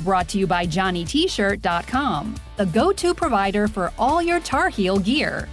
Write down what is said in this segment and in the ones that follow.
Brought to you by JohnnyT-shirt.com, the go-to provider for all your Tar Heel gear.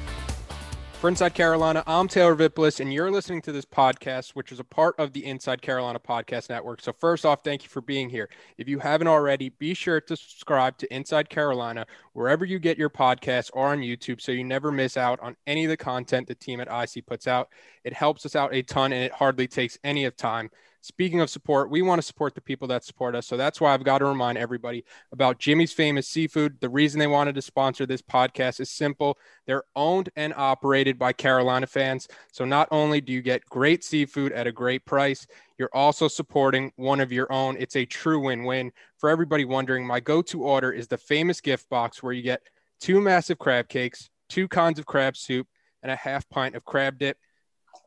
For Inside Carolina, I'm Taylor Vippolis, and you're listening to this podcast, which is a part of the Inside Carolina Podcast Network. So, first off, thank you for being here. If you haven't already, be sure to subscribe to Inside Carolina wherever you get your podcasts or on YouTube so you never miss out on any of the content the team at IC puts out. It helps us out a ton, and it hardly takes any of time. Speaking of support, we want to support the people that support us. So that's why I've got to remind everybody about Jimmy's Famous Seafood. The reason they wanted to sponsor this podcast is simple they're owned and operated by Carolina fans. So not only do you get great seafood at a great price, you're also supporting one of your own. It's a true win win. For everybody wondering, my go to order is the famous gift box where you get two massive crab cakes, two kinds of crab soup, and a half pint of crab dip.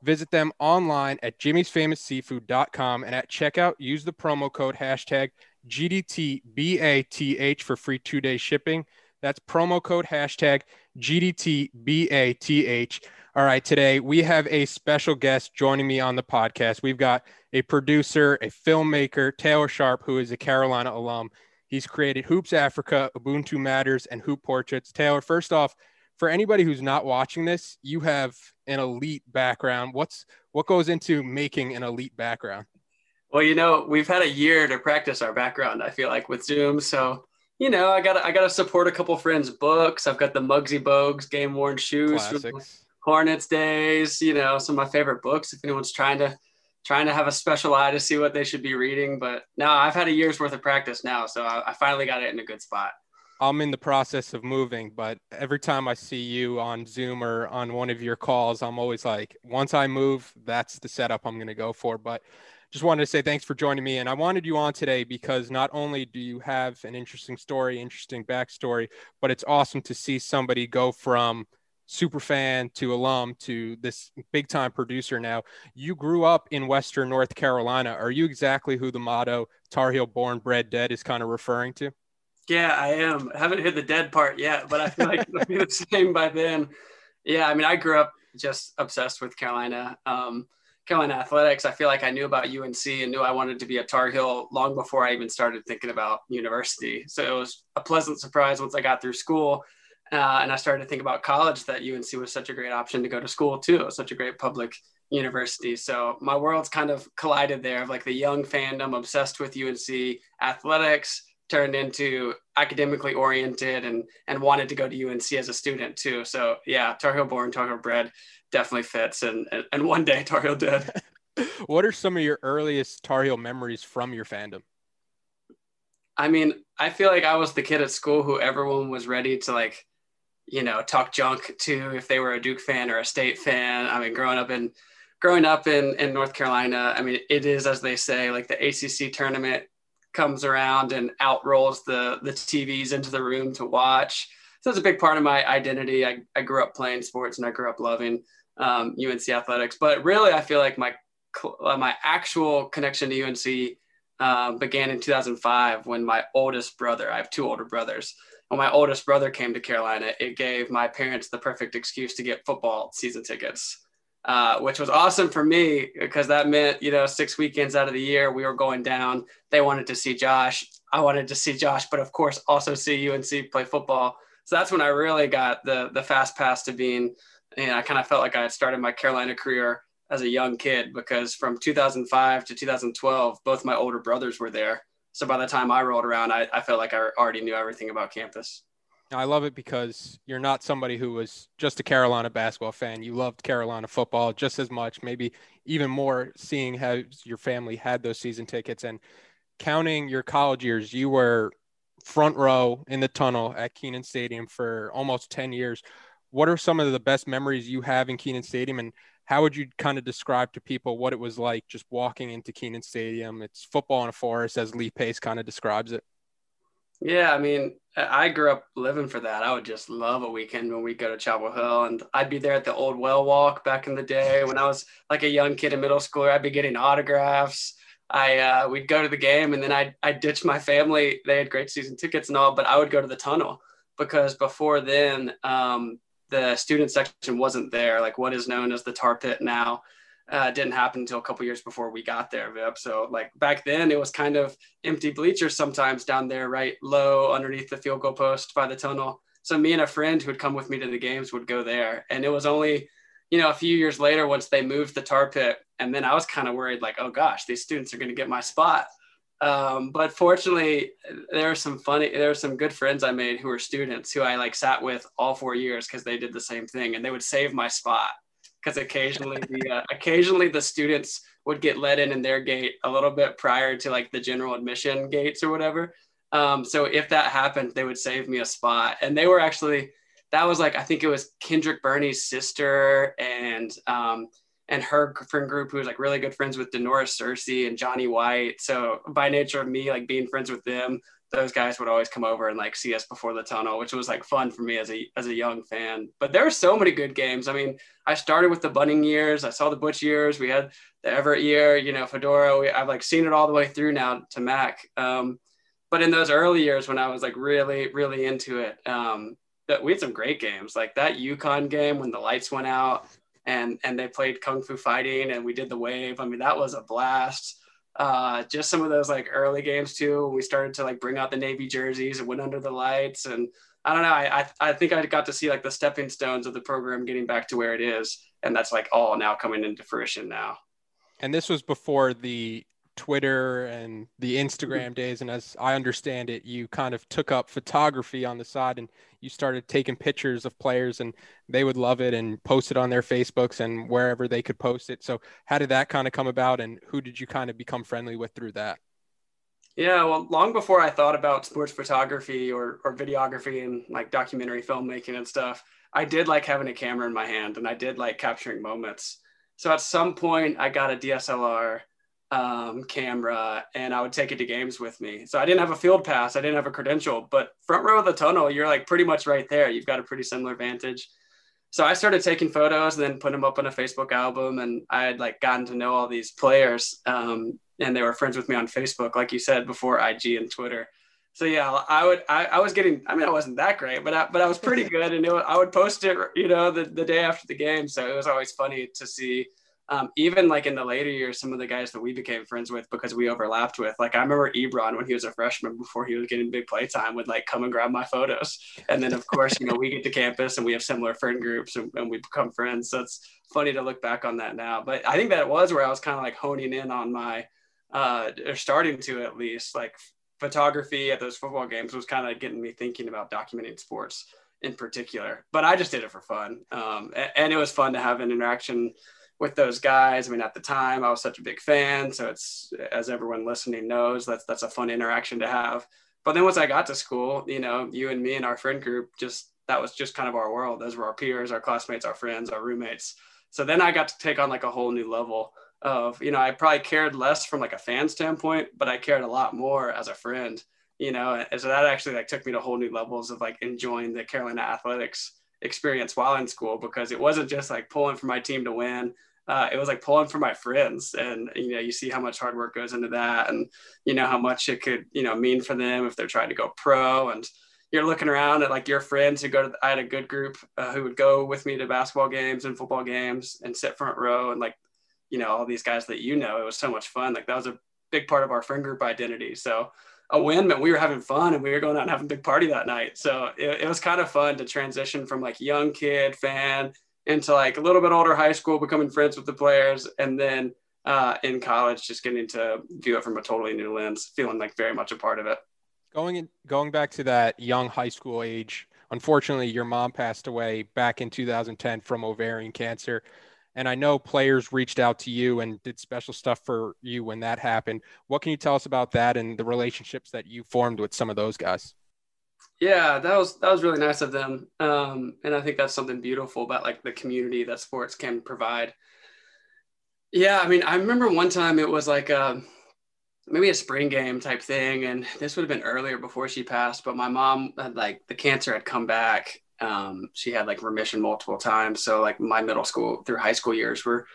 Visit them online at jimmy'sfamousseafood.com and at checkout, use the promo code hashtag GDTBATH for free two day shipping. That's promo code hashtag GDTBATH. All right, today we have a special guest joining me on the podcast. We've got a producer, a filmmaker, Taylor Sharp, who is a Carolina alum. He's created Hoops Africa, Ubuntu Matters, and Hoop Portraits. Taylor, first off, for anybody who's not watching this, you have an elite background. What's what goes into making an elite background? Well, you know, we've had a year to practice our background. I feel like with Zoom, so you know, I got I got to support a couple friends' books. I've got the Muggsy Bogues game worn shoes, Hornets days. You know, some of my favorite books. If anyone's trying to trying to have a special eye to see what they should be reading, but now I've had a year's worth of practice now, so I, I finally got it in a good spot. I'm in the process of moving, but every time I see you on Zoom or on one of your calls, I'm always like, once I move, that's the setup I'm going to go for. But just wanted to say thanks for joining me. And I wanted you on today because not only do you have an interesting story, interesting backstory, but it's awesome to see somebody go from super fan to alum to this big time producer now. You grew up in Western North Carolina. Are you exactly who the motto Tar Heel born, bred, dead is kind of referring to? Yeah, I am. I haven't hit the dead part yet, but I feel like it'll be the same by then. Yeah, I mean, I grew up just obsessed with Carolina. Um, Carolina athletics. I feel like I knew about UNC and knew I wanted to be a Tar Heel long before I even started thinking about university. So it was a pleasant surprise once I got through school uh, and I started to think about college that UNC was such a great option to go to school too, such a great public university. So my worlds kind of collided there of like the young fandom obsessed with UNC athletics turned into academically oriented and and wanted to go to UNC as a student too. So yeah, Tar Heel born, Tar Heel bred definitely fits and and, and one day Tar Heel did. what are some of your earliest Tar Heel memories from your fandom? I mean, I feel like I was the kid at school who everyone was ready to like, you know, talk junk to if they were a Duke fan or a state fan. I mean, growing up in growing up in, in North Carolina, I mean, it is as they say, like the ACC tournament comes around and out rolls the the TVs into the room to watch. So it's a big part of my identity. I, I grew up playing sports and I grew up loving um, UNC athletics. But really, I feel like my uh, my actual connection to UNC uh, began in 2005 when my oldest brother. I have two older brothers. When my oldest brother came to Carolina, it gave my parents the perfect excuse to get football season tickets uh, which was awesome for me because that meant, you know, six weekends out of the year we were going down. They wanted to see Josh. I wanted to see Josh, but of course also see UNC play football. So that's when I really got the the fast pass to being, and I kind of felt like I had started my Carolina career as a young kid because from 2005 to 2012, both my older brothers were there. So by the time I rolled around, I, I felt like I already knew everything about campus. I love it because you're not somebody who was just a Carolina basketball fan. You loved Carolina football just as much, maybe even more, seeing how your family had those season tickets and counting your college years. You were front row in the tunnel at Kenan Stadium for almost 10 years. What are some of the best memories you have in Kenan Stadium and how would you kind of describe to people what it was like just walking into Kenan Stadium? It's football in a forest, as Lee Pace kind of describes it. Yeah, I mean, I grew up living for that. I would just love a weekend when we go to Chapel Hill, and I'd be there at the old well walk back in the day when I was like a young kid in middle school. I'd be getting autographs. I uh, we'd go to the game, and then I I ditch my family. They had great season tickets and all, but I would go to the tunnel because before then, um, the student section wasn't there. Like what is known as the tar pit now uh, didn't happen until a couple years before we got there, Vip. So like back then, it was kind of empty bleachers sometimes down there, right low underneath the field goal post by the tunnel. So me and a friend who would come with me to the games would go there, and it was only, you know, a few years later once they moved the tar pit, and then I was kind of worried, like, oh gosh, these students are going to get my spot. Um, but fortunately, there are some funny, there are some good friends I made who were students who I like sat with all four years because they did the same thing, and they would save my spot because occasionally the uh, occasionally the students would get let in in their gate a little bit prior to like the general admission gates or whatever. Um, so if that happened, they would save me a spot, and they were actually that was like I think it was Kendrick Burney's sister and um, and her friend group who was like really good friends with Da'Norris Searcy and Johnny White. So by nature of me like being friends with them, those guys would always come over and like see us before the tunnel, which was like fun for me as a as a young fan. But there were so many good games. I mean, I started with the Bunting years. I saw the Butch years. We had the Everett year. You know, Fedora. We, I've like seen it all the way through now to Mac. Um, but in those early years when I was like really really into it, um, that we had some great games. Like that UConn game when the lights went out and and they played Kung Fu Fighting and we did the wave. I mean, that was a blast uh, just some of those like early games too. We started to like bring out the navy jerseys and went under the lights, and I don't know. I, I I think I got to see like the stepping stones of the program getting back to where it is, and that's like all now coming into fruition now. And this was before the Twitter and the Instagram mm-hmm. days. And as I understand it, you kind of took up photography on the side and you started taking pictures of players and they would love it and post it on their Facebooks and wherever they could post it. So, how did that kind of come about and who did you kind of become friendly with through that? Yeah, well, long before I thought about sports photography or, or videography and like documentary filmmaking and stuff, I did like having a camera in my hand and I did like capturing moments. So at some point, I got a DSLR um, camera and I would take it to games with me. So I didn't have a field pass, I didn't have a credential, but front row of the tunnel, you're like pretty much right there. You've got a pretty similar vantage. So I started taking photos and then putting them up on a Facebook album. And I had like gotten to know all these players um, and they were friends with me on Facebook, like you said, before IG and Twitter. So yeah, I would, I, I was getting, I mean, I wasn't that great, but I, but I was pretty good. And it, I would post it, you know, the, the day after the game. So it was always funny to see um, even like in the later years, some of the guys that we became friends with because we overlapped with, like I remember Ebron when he was a freshman before he was getting big play time would like come and grab my photos. And then of course, you know, we get to campus and we have similar friend groups and, and we become friends. So it's funny to look back on that now. But I think that was where I was kind of like honing in on my, uh, or starting to at least like photography at those football games was kind of getting me thinking about documenting sports in particular. But I just did it for fun. Um, and, and it was fun to have an interaction with those guys. I mean, at the time, I was such a big fan, so it's as everyone listening knows, that's that's a fun interaction to have. But then once I got to school, you know, you and me and our friend group just that was just kind of our world. Those were our peers, our classmates, our friends, our roommates. So then I got to take on like a whole new level of, you know, I probably cared less from like a fan standpoint, but I cared a lot more as a friend, you know, and so that actually like took me to whole new levels of like enjoying the Carolina athletics experience while in school because it wasn't just like pulling for my team to win uh, it was like pulling for my friends and you know you see how much hard work goes into that and you know how much it could you know mean for them if they're trying to go pro and you're looking around at like your friends who go to i had a good group uh, who would go with me to basketball games and football games and sit front row and like you know all these guys that you know it was so much fun like that was a big part of our friend group identity so a win meant we were having fun and we were going out and having a big party that night so it, it was kind of fun to transition from like young kid fan into like a little bit older high school, becoming friends with the players, and then uh, in college, just getting to view it from a totally new lens, feeling like very much a part of it. Going in, going back to that young high school age, unfortunately, your mom passed away back in 2010 from ovarian cancer. And I know players reached out to you and did special stuff for you when that happened. What can you tell us about that and the relationships that you formed with some of those guys? Yeah, that was that was really nice of them, um, and I think that's something beautiful about like the community that sports can provide. Yeah, I mean, I remember one time it was like uh, maybe a spring game type thing. And this would have been earlier before she passed, but my mom had like the cancer had come back. Um, she had like remission multiple times. So like my middle school through high school years were,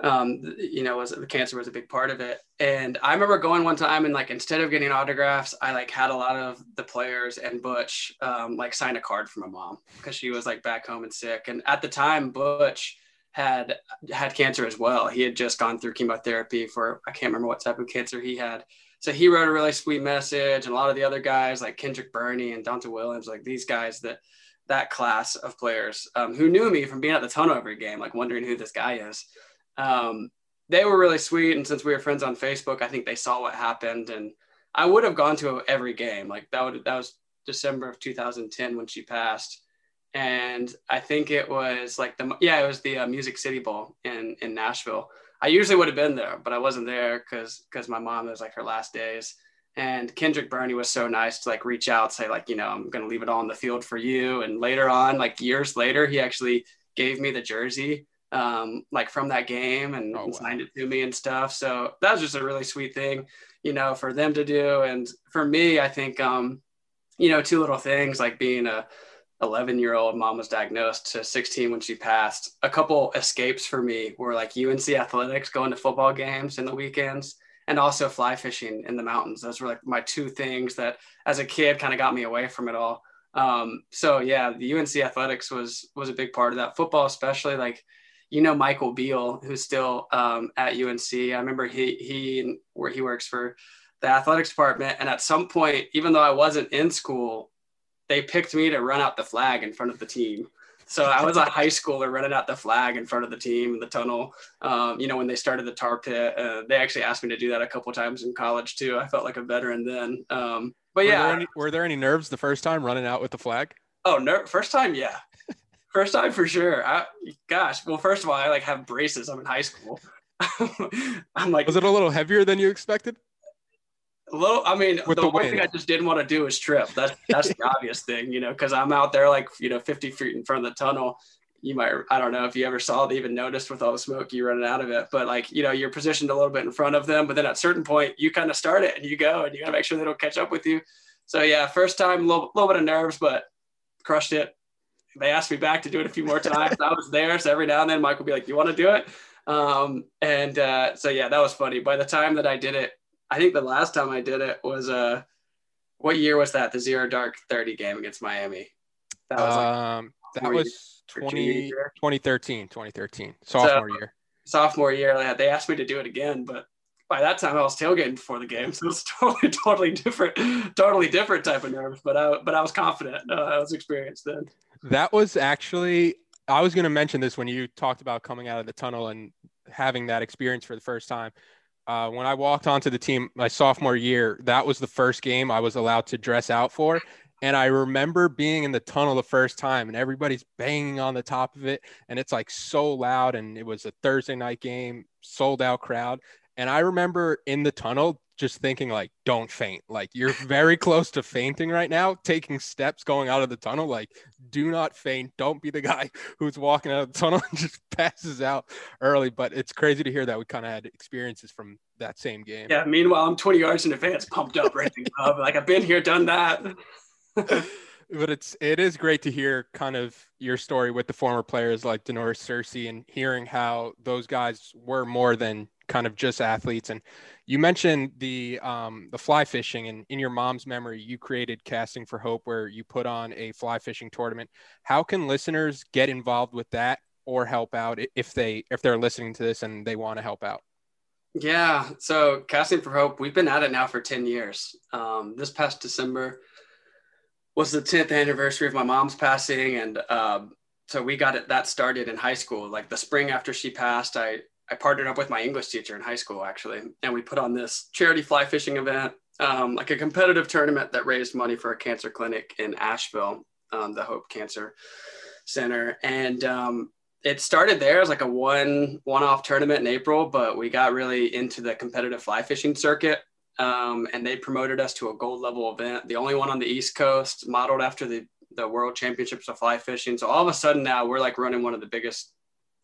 um, you know, was the cancer was a big part of it. And I remember going one time and like instead of getting autographs, I like had a lot of the players and Butch um, like sign a card for my mom because she was like back home and sick. And at the time, Butch had had cancer as well. He had just gone through chemotherapy for I can't remember what type of cancer he had. So he wrote a really sweet message, and a lot of the other guys like Kendrick Burney and Donta Williams, like these guys that that class of players um, who knew me from being at the tunnel every game, like wondering who this guy is. Um, they were really sweet, and since we were friends on Facebook, I think they saw what happened, and I would have gone to every game. Like that would that was December of 2010 when she passed and I think it was like the yeah it was the uh, Music City Bowl in in Nashville. I usually would have been there, but I wasn't there because because my mom was like her last days. And Kendrick Burney was so nice to like reach out, say like you know I'm gonna leave it all on the field for you. And later on, like years later, he actually gave me the jersey um, like from that game and, oh, wow. signed it to me and stuff. So that was just a really sweet thing, you know, for them to do. And for me, I think um, you know two little things like being a 11 year old mom was diagnosed to 16 when she passed. A couple escapes for me were like UNC athletics, going to football games in the weekends, and also fly fishing in the mountains. Those were like my two things that as a kid kind of got me away from it all. Um, so yeah, the UNC athletics was was a big part of that. Football, especially like you know Michael Beal, who's still um, at UNC. I remember he he where he works for the athletics department, and at some point, even though I wasn't in school, they picked me to run out the flag in front of the team. So I was a high schooler running out the flag in front of the team in the tunnel. Um, you know, when they started the tar pit, uh, they actually asked me to do that a couple times in college too. I felt like a veteran then. Um, but were yeah, there any, were there any nerves the first time running out with the flag? Oh, no, first time, yeah, first time for sure. I, gosh, well, first of all, I like have braces. I'm in high school. I'm like, was it a little heavier than you expected? A little, I mean, With the, the one thing I just didn't want to do is trip. That's that's the obvious thing, you know, because I'm out there like you know 50 feet in front of the tunnel. You might, I don't know if you ever saw, they even noticed with all the smoke you running out of it, but like you know, you're positioned a little bit in front of them, but then at a certain point, you kind of start it and you go, and you gotta make sure they don't catch up with you. So yeah, first time, a little, little bit of nerves, but crushed it. They asked me back to do it a few more times. I was there, so every now and then Mike would be like, "You want to do it?" Um, and uh, so yeah, that was funny. By the time that I did it, I think the last time I did it was uh what year was that? The zero dark 30 game against Miami. That was like um that was 20, 2013, 2013. Sophomore so, year. Sophomore year. They asked me to do it again, but by that time I was tailgating before the game. So it's totally, totally different, totally different type of nerves. But I but I was confident. Uh, I was experienced then. That was actually I was gonna mention this when you talked about coming out of the tunnel and having that experience for the first time uh, when I walked onto the team my sophomore year, that was the first game I was allowed to dress out for. And I remember being in the tunnel the first time and everybody's banging on the top of it. And it's like so loud. And it was a Thursday night game, sold out crowd. And I remember in the tunnel just thinking like don't faint. Like you're very close to fainting right now taking steps going out of the tunnel. Like do not faint. Don't be the guy who's walking out of the tunnel and just passes out early. But it's crazy to hear that we kind of had experiences from that same game. Yeah meanwhile i'm 20 yards in advance pumped up right like i've been here done that. But it's it is great to hear kind of your story with the former players like Da'Norris Searcy and hearing how those guys were more than kind of just athletes and you mentioned the um, the fly fishing, and in your mom's memory, you created Casting for Hope, where you put on a fly fishing tournament. How can listeners get involved with that or help out if they if they're listening to this and they want to help out? Yeah, so Casting for Hope, we've been at it now for ten years. Um, this past December was the tenth anniversary of my mom's passing, and um, so we got it that started in high school. Like the spring after she passed, I I partnered up with my English teacher in high school actually, and we put on this charity fly fishing event, um, like a competitive tournament that raised money for a cancer clinic in Asheville, um, the Hope Cancer Center, and um, it started there as like a one one-off tournament in April, but we got really into the competitive fly fishing circuit. Um, and they promoted us to a gold level event, the only one on the East Coast, modeled after the the World Championships of Fly Fishing. So all of a sudden now we're like running one of the biggest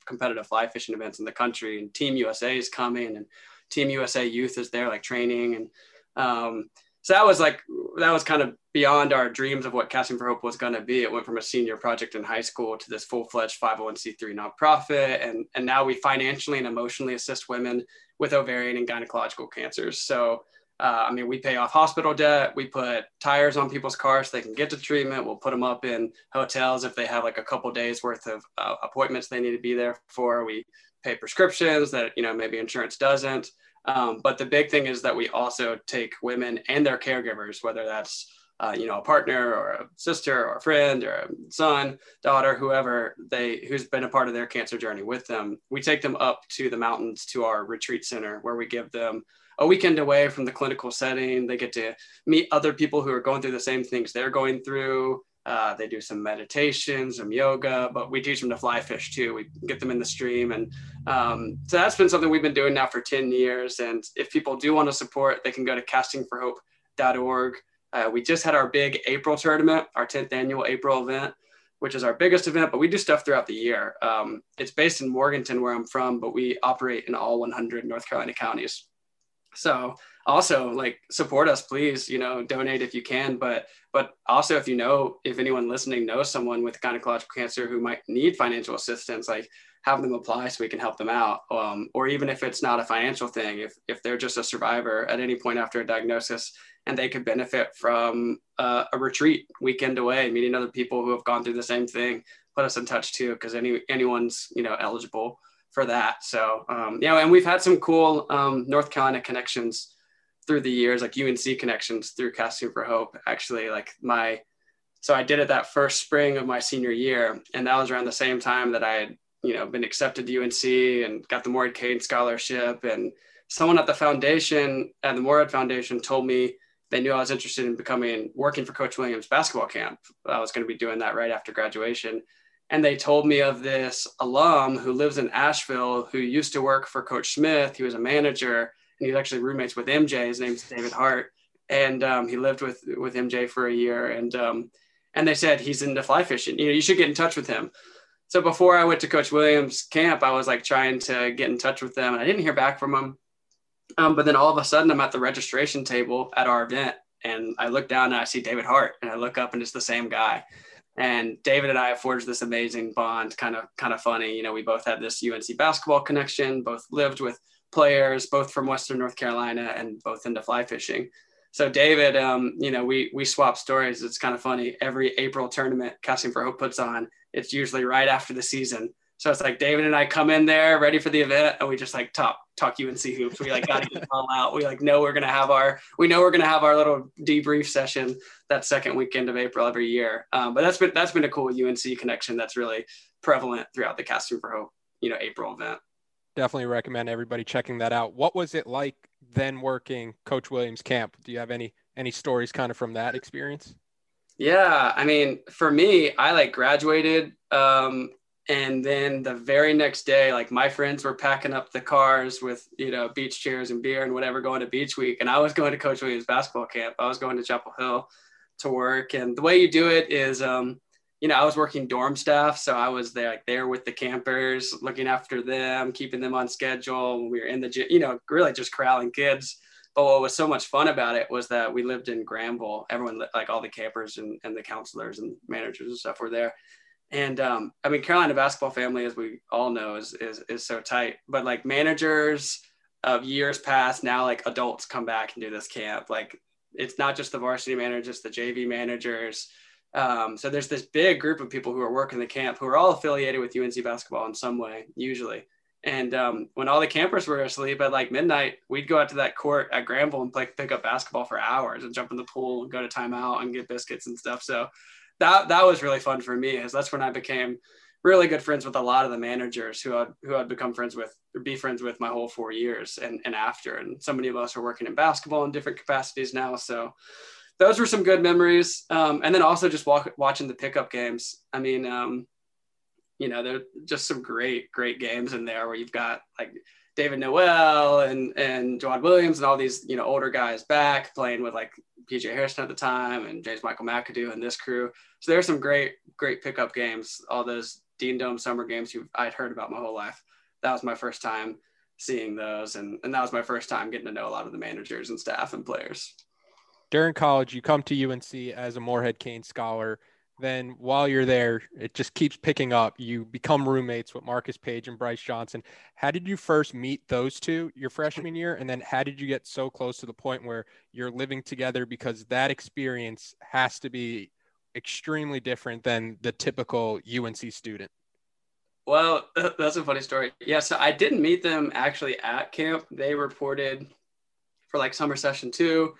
competitive fly fishing events in the country and team usa is coming and Team USA Youth is there, like training, and um, so that was like that was kind of beyond our dreams of what Casting for Hope was going to be. It went from a senior project in high school to this full fledged 501c3 nonprofit, and and now we financially and emotionally assist women with ovarian and gynecological cancers. So. Uh, I mean, we pay off hospital debt. We put tires on people's cars so they can get to treatment. We'll put them up in hotels if they have like a couple days worth of uh, appointments they need to be there for. We pay prescriptions that you know maybe insurance doesn't. Um, but the big thing is that we also take women and their caregivers, whether that's uh, you know a partner or a sister or a friend or a son, daughter, whoever they who's been a part of their cancer journey with them. We take them up to the mountains to our retreat center where we give them a weekend away from the clinical setting. They get to meet other people who are going through the same things they're going through. Uh, they do some meditation, some yoga, but we teach them to fly fish too. We get them in the stream. And um, so that's been something we've been doing now for 10 years. And if people do want to support, they can go to castingforhope.org. Uh, we just had our big April tournament, our 10th annual April event, which is our biggest event, but we do stuff throughout the year. Um, it's based in Morganton, where I'm from, but we operate in all 100 North Carolina counties. So also like support us please you know donate if you can but but also if you know if anyone listening knows someone with gynecological cancer who might need financial assistance like have them apply so we can help them out. Um, or even if it's not a financial thing if if they're just a survivor at any point after a diagnosis and they could benefit from uh, a retreat weekend away meeting other people who have gone through the same thing put us in touch too because any anyone's you know eligible for that so um, you know and we've had some cool um, north carolina connections through the years, like UNC connections through Casting for Hope. Actually, like my, so I did it that first spring of my senior year, and that was around the same time that I had, you know, been accepted to UNC and got the Morehead Cain scholarship. And someone at the foundation, at the Morehead Foundation, told me they knew I was interested in becoming working for Coach Williams basketball camp. I was going to be doing that right after graduation. And they told me of this alum who lives in Asheville who used to work for Coach Smith. He was a manager and he's actually roommates with MJ. His name's David Hart, and um, he lived with with MJ for a year. And um, and they said he's into fly fishing. You know, you should get in touch with him. So before I went to Coach Williams' camp, I was like trying to get in touch with them, and I didn't hear back from them. Um, but then all of a sudden, I'm at the registration table at our event, and I look down and I see David Hart, and I look up and it's the same guy. And David and I have forged this amazing bond. Kind of, kind of funny. You know, we both had this UNC basketball connection. Both lived with players, both from Western North Carolina and both into fly fishing. So David, um, you know, we we swap stories. It's kind of funny. Every April tournament Casting for Hope puts on, it's usually right after the season. So it's like David and I come in there ready for the event, and we just like talk talk UNC hoops. We like got to get all out. We like know we're gonna have our we know we're gonna have our little debrief session that second weekend of April every year. Um, but that's been that's been a cool UNC connection that's really prevalent throughout the Casting for Hope you know April event definitely recommend everybody checking that out. What was it like then working Coach Williams camp? Do you have any any stories kind of from that experience? Yeah, I mean, for me, I like graduated um and then the very next day like my friends were packing up the cars with you know beach chairs and beer and whatever going to beach week and i was going to coach williams basketball camp i was going to chapel hill to work and the way you do it is um, you know, I was working dorm staff, so I was there, like there with the campers, looking after them, keeping them on schedule. We were in the gym, you know, really just corralling kids. But what was so much fun about it was that we lived in Granville. Everyone, like all the campers and, and the counselors and managers and stuff, were there. And um, I mean, Carolina basketball family, as we all know, is is is so tight. But like managers of years past, now like adults come back and do this camp. Like it's not just the varsity managers, the JV managers um, so there's this big group of people who are working the camp who are all affiliated with UNC basketball in some way, usually. And um, when all the campers were asleep at like midnight, we'd go out to that court at Granville and play, pick up basketball for hours and jump in the pool and go to timeout and get biscuits and stuff. So that that was really fun for me, because that's when I became really good friends with a lot of the managers who I'd who I'd become friends with or be friends with my whole four years and, and after. And so many of us are working in basketball in different capacities now. So those were some good memories. Um, and then also just walk, watching the pickup games. I mean, um, you know, there are just some great, great games in there where you've got like David Noel and and Jawad Williams and all these you know older guys back playing with like PJ Hairston at the time and James Michael McAdoo and this crew. So there's some great, great pickup games. All those Dean Dome summer games you I'd heard about my whole life. That was my first time seeing those. And, and that was my first time getting to know a lot of the managers and staff and players. During college, you come to UNC as a Morehead Cain scholar. Then while you're there, it just keeps picking up. You become roommates with Marcus Paige and Brice Johnson. How did you first meet those two your freshman year? And then how did you get so close to the point where you're living together? Because that experience has to be extremely different than the typical UNC student. Well, that's a funny story. Yeah, so I didn't meet them actually at camp. They reported for like summer session two,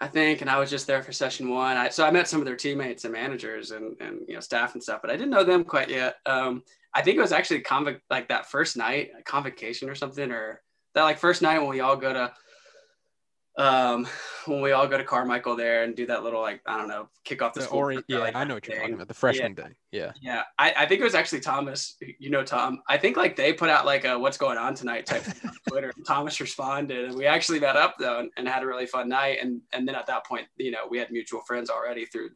I think, and I was just there for session one. I, so I met some of their teammates and managers and, and you know staff and stuff, but I didn't know them quite yet. Um, I think it was actually conv- like that first night, convocation or something, or that like first night when we all go to um, when we all go to Carmichael there and do that little like I don't know kick off the, the school. Ori- yeah, like I know what you're talking about. The freshman yeah. day. Yeah. Yeah, I, I think it was actually Thomas. You know Tom. I think like they put out like a "What's going on tonight" type on Twitter. Thomas responded, and we actually met up though and, and, had a really fun night. And and then at that point, you know, we had mutual friends already through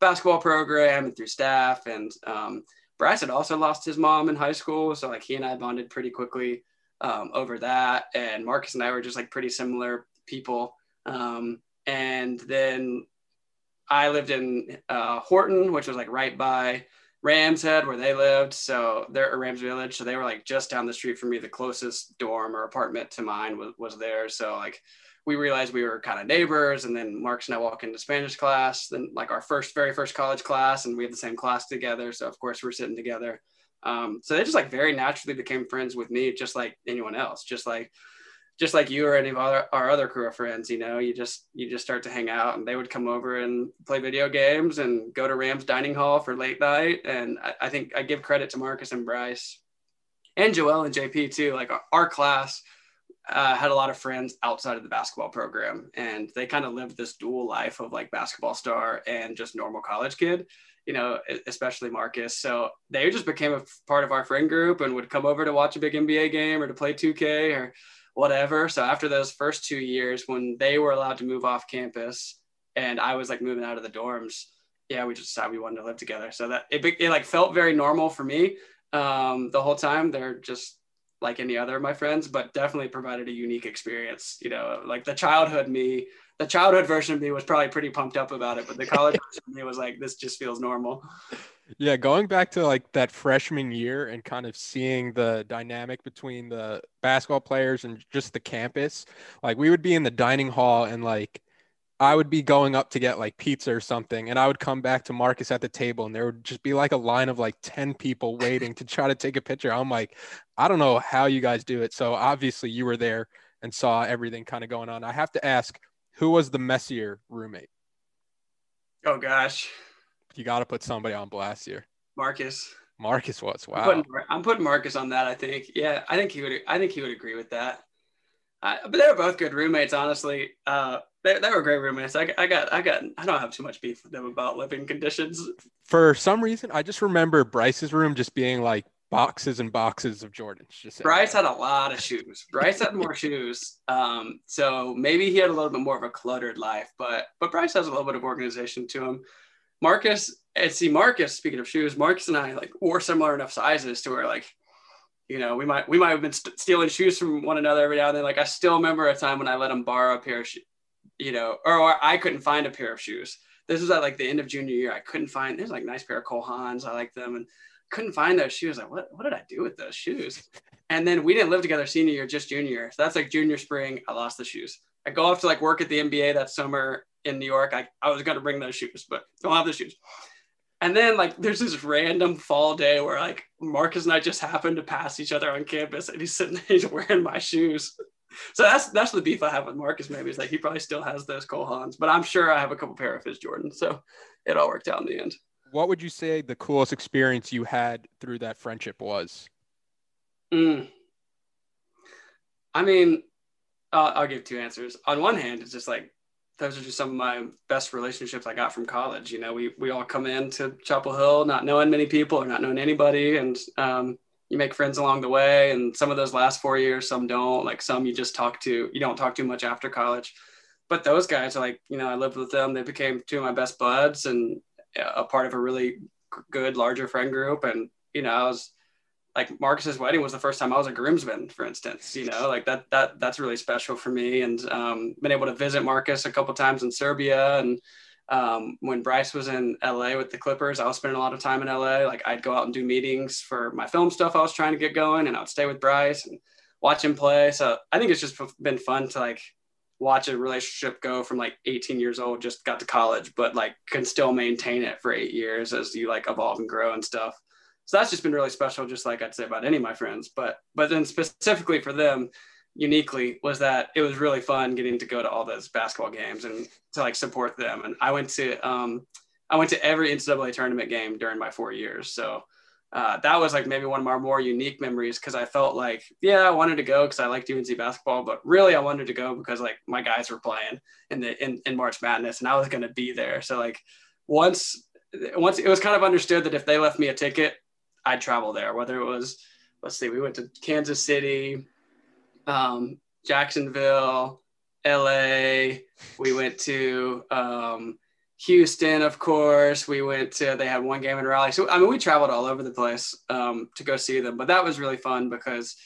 basketball program and through staff. And um, Brice had also lost his mom in high school, so like he and I bonded pretty quickly um, over that. And Marcus and I were just like pretty similar people. Um, and then I lived in uh, Horton, which was like right by Rams Head where they lived. So they're at Rams Village. So they were like just down the street from me. The closest dorm or apartment to mine was, was there. So like we realized we were kind of neighbors. And then Marks and I walk into Spanish class, then like our first, very first college class, and we had the same class together. So of course we're sitting together. Um, so they just like very naturally became friends with me, just like anyone else. Just like just like you or any of our, our other crew of friends, you know, you just you just start to hang out, and they would come over and play video games and go to Rams dining hall for late night. And I, I think I give credit to Marcus and Brice, and Joel and JP too. Like our, our class uh, had a lot of friends outside of the basketball program, and they kind of lived this dual life of like basketball star and just normal college kid you know, especially Marcus. So they just became a part of our friend group and would come over to watch a big NBA game or to play 2K or whatever. So after those first two years, when they were allowed to move off campus and I was like moving out of the dorms, yeah, we just decided we wanted to live together. So that it, it like felt very normal for me um, the whole time. They're just like any other of my friends, but definitely provided a unique experience. You know, like the childhood me, the childhood version of me was probably pretty pumped up about it, but the college version of me was like, this just feels normal. Yeah, going back to like that freshman year and kind of seeing the dynamic between the basketball players and just the campus. Like we would be in the dining hall and like I would be going up to get like pizza or something and I would come back to Marcus at the table and there would just be like a line of like 10 people waiting to try to take a picture. I'm like, I don't know how you guys do it. So obviously you were there and saw everything kind of going on. I have to ask, who was the messier roommate? Oh gosh you got to put somebody on blast here. Marcus. Marcus was wow. I'm putting, I'm putting, Marcus on that. I think. Yeah, I think he would. I think he would agree with that. Uh, but they were both good roommates, honestly. Uh, they, they were great roommates. I, I got, I got, I don't have too much beef with them about living conditions. For some reason, I just remember Brice's room just being like boxes and boxes of Jordans. Just Brice had a lot of shoes. Brice had more shoes. Um, so maybe he had a little bit more of a cluttered life, but but Brice has a little bit of organization to him. Marcus and see Marcus. Speaking of shoes, Marcus and I like wore similar enough sizes to where like, you know, we might we might have been st- stealing shoes from one another every now and then. Like I still remember a time when I let him borrow a pair of, shoes, you know, or I couldn't find a pair of shoes. This was at like the end of junior year. I couldn't find. There's like nice pair of Cole Haans. I like them and couldn't find those shoes. Like what what did I do with those shoes? And then we didn't live together senior year, just junior year. So that's like junior spring. I lost the shoes. I go off to like work at the NBA that summer in New York. I, I was going to bring those shoes, but don't have the shoes. And then like there's this random fall day where like Marcus and I just happen to pass each other on campus and he's sitting there, he's wearing my shoes. So that's that's the beef I have with Marcus maybe is like he probably still has those Cole Haans, but I'm sure I have a couple pair of his Jordan. So it all worked out in the end. What would you say the coolest experience you had through that friendship was? Mm. I mean, uh, I'll give two answers. On one hand, it's just like those are just some of my best relationships I got from college. You know, we we all come into Chapel Hill not knowing many people or not knowing anybody, and um, you make friends along the way. And some of those last four years, some don't. Like some you just talk to, you don't talk too much after college. But those guys are like, you know, I lived with them. They became two of my best buds and a part of a really good larger friend group. And you know, I was like Marcus's wedding was the first time I was a groomsman, for instance. You know, like that that that's really special for me. And um, been able to visit Marcus a couple times in Serbia. And um, when Brice was in LA with the Clippers, I was spending a lot of time in LA. Like I'd go out and do meetings for my film stuff I was trying to get going, and I'd stay with Brice and watch him play. So I think it's just been fun to like watch a relationship go from like 18 years old, just got to college, but like can still maintain it for eight years as you like evolve and grow and stuff. So that's just been really special just like i'd say about any of my friends. But but then specifically for them uniquely was that it was really fun getting to go to all those basketball games and to like support them. And i went to um i went to every ncaa tournament game during my four years. So uh, that was like maybe one of our more unique memories because I felt like, yeah, I wanted to go because I liked UNC basketball, but really I wanted to go because like my guys were playing in the in, in March Madness and I was going to be there. So like once once it was kind of understood that if they left me a ticket, I'd travel there, whether it was, let's see, we went to Kansas City, um, Jacksonville, LA. We went to um, Houston, of course. We went to, they had one game in Raleigh. So, I mean, we traveled all over the place um, to go see them, but that was really fun because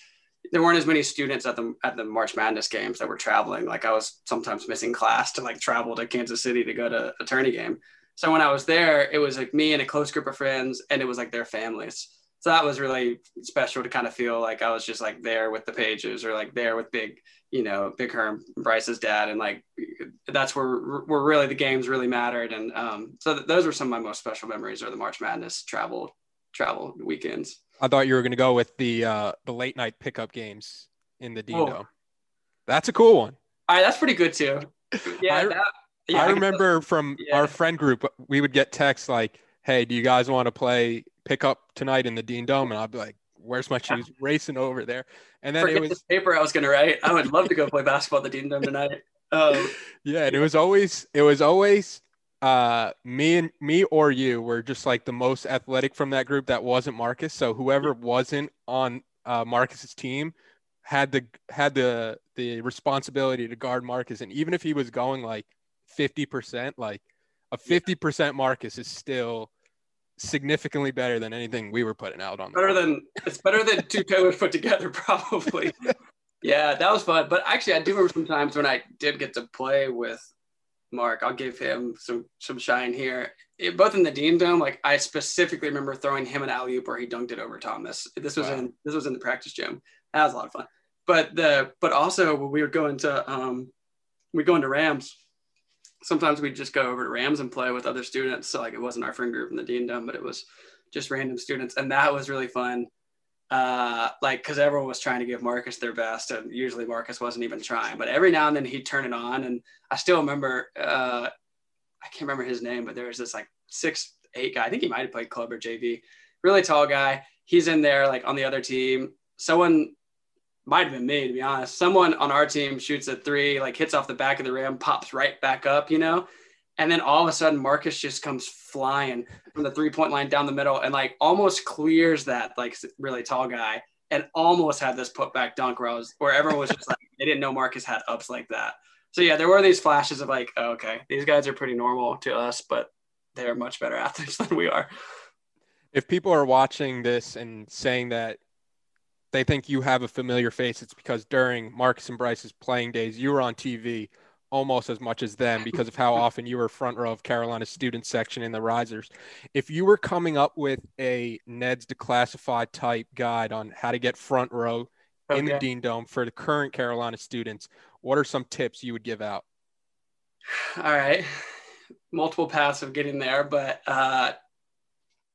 there weren't as many students at the at the March Madness games that were traveling. Like I was sometimes missing class to like travel to Kansas City to go to a tourney game. So when I was there, it was like me and a close group of friends, and it was like their families. So that was really special to kind of feel like I was just like there with the Paiges or like there with big, you know, Big Herm, Brice's dad, and like that's where where really the games really mattered. And um, so th- those were some of my most special memories, or the March Madness travel travel weekends. I thought you were going to go with the uh, the late night pickup games in the Dean oh. Dome. That's a cool one. All right, that's pretty good too. Yeah, I, that, yeah, I, I remember from yeah. our friend group, we would get texts like, "Hey, do you guys want to play pickup tonight in the Dean Dome?" And I'd be like, "Where's my shoes?" Racing over there, and then Forget it was the paper I was going to write. I would love to go play basketball at the Dean Dome tonight. Um, yeah, and it was always it was always uh, me and me or you were just like the most athletic from that group that wasn't Marcus. So whoever wasn't on uh, Marcus's team had the had the the responsibility to guard Marcus, and even if he was going like 50%, like a 50% Marcus is still significantly better than anything we were putting out on. Better than it's better than two pillars put together, probably. yeah, that was fun. But actually, I do remember some times when I did get to play with Mark. I'll give him some some shine here. It, both in the Dean Dome, like I specifically remember throwing him an alley oop where he dunked it over Thomas. This was wow. in this was in the practice gym. That was a lot of fun. But the but also when we were going to um we go into Rams sometimes we'd just go over to Rams and play with other students. So like it wasn't our friend group in the Dean Dome, but it was just random students. And that was really fun. Uh, like, cause everyone was trying to give Marcus their best and usually Marcus wasn't even trying, but every now and then he'd turn it on. And I still remember, uh, I can't remember his name, but there was this like six, eight guy. I think he might've played club or JV, really tall guy. He's in there like on the other team. Someone might have been me to be honest. Someone on our team shoots a three, like hits off the back of the rim, pops right back up, you know. And then all of a sudden, Marcus just comes flying from the three point line down the middle and like almost clears that like really tall guy and almost had this put back dunk where I was where everyone was just like they didn't know Marcus had ups like that. So yeah, there were these flashes of like, oh, okay, these guys are pretty normal to us, but they're much better athletes than we are. If people are watching this and saying that they think you have a familiar face, it's because during Marcus and Brice's playing days, you were on TV almost as much as them because of how often you were front row of Carolina's student section in the risers. If you were coming up with a Ned's declassified type guide on how to get front row okay. in the Dean Dome for the current Carolina students, what are some tips you would give out? All right. Multiple paths of getting there, but uh,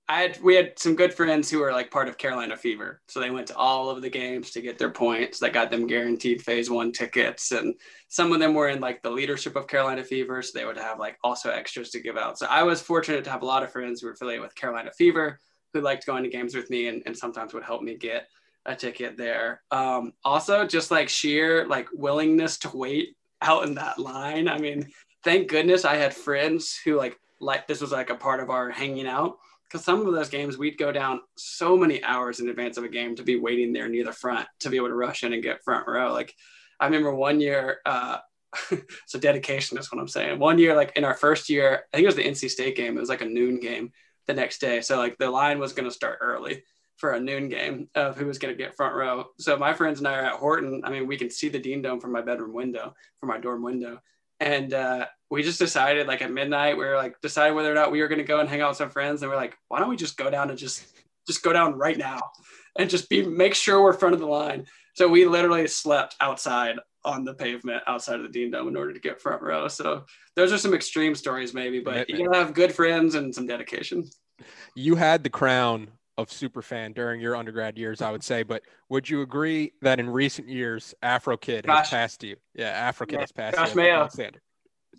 I had we had some good friends who were like part of Carolina Fever, so they went to all of the games to get their points. That got them guaranteed Phase One tickets, and some of them were in like the leadership of Carolina Fever, so they would have like also extras to give out. So I was fortunate to have a lot of friends who were affiliated with Carolina Fever who liked going to games with me and, and sometimes would help me get a ticket there. Um, also, just like sheer like willingness to wait out in that line. I mean, thank goodness I had friends who like like this was like a part of our hanging out because some of those games we'd go down so many hours in advance of a game to be waiting there near the front to be able to rush in and get front row. Like I remember one year, uh, so dedication is what I'm saying. One year, like in our first year, I think it was the NC State game. It was like a noon game the next day. So like the line was going to start early for a noon game of who was going to get front row. So my friends and I are at Horton. I mean, we can see the Dean Dome from my bedroom window, from my dorm window. And uh, we just decided like at midnight, we were like deciding whether or not we were going to go and hang out with some friends. And we're like, why don't we just go down and just, just go down right now and just be, make sure we're front of the line. So we literally slept outside on the pavement outside of the Dean Dome in order to get front row. So those are some extreme stories maybe, but you gotta have good friends and some dedication. You had the crown of super fan during your undergrad years, I would say. But would you agree that in recent years, Afro Kid Josh, has passed you? Yeah, Afro Kid yeah, has passed Josh you. Mayo.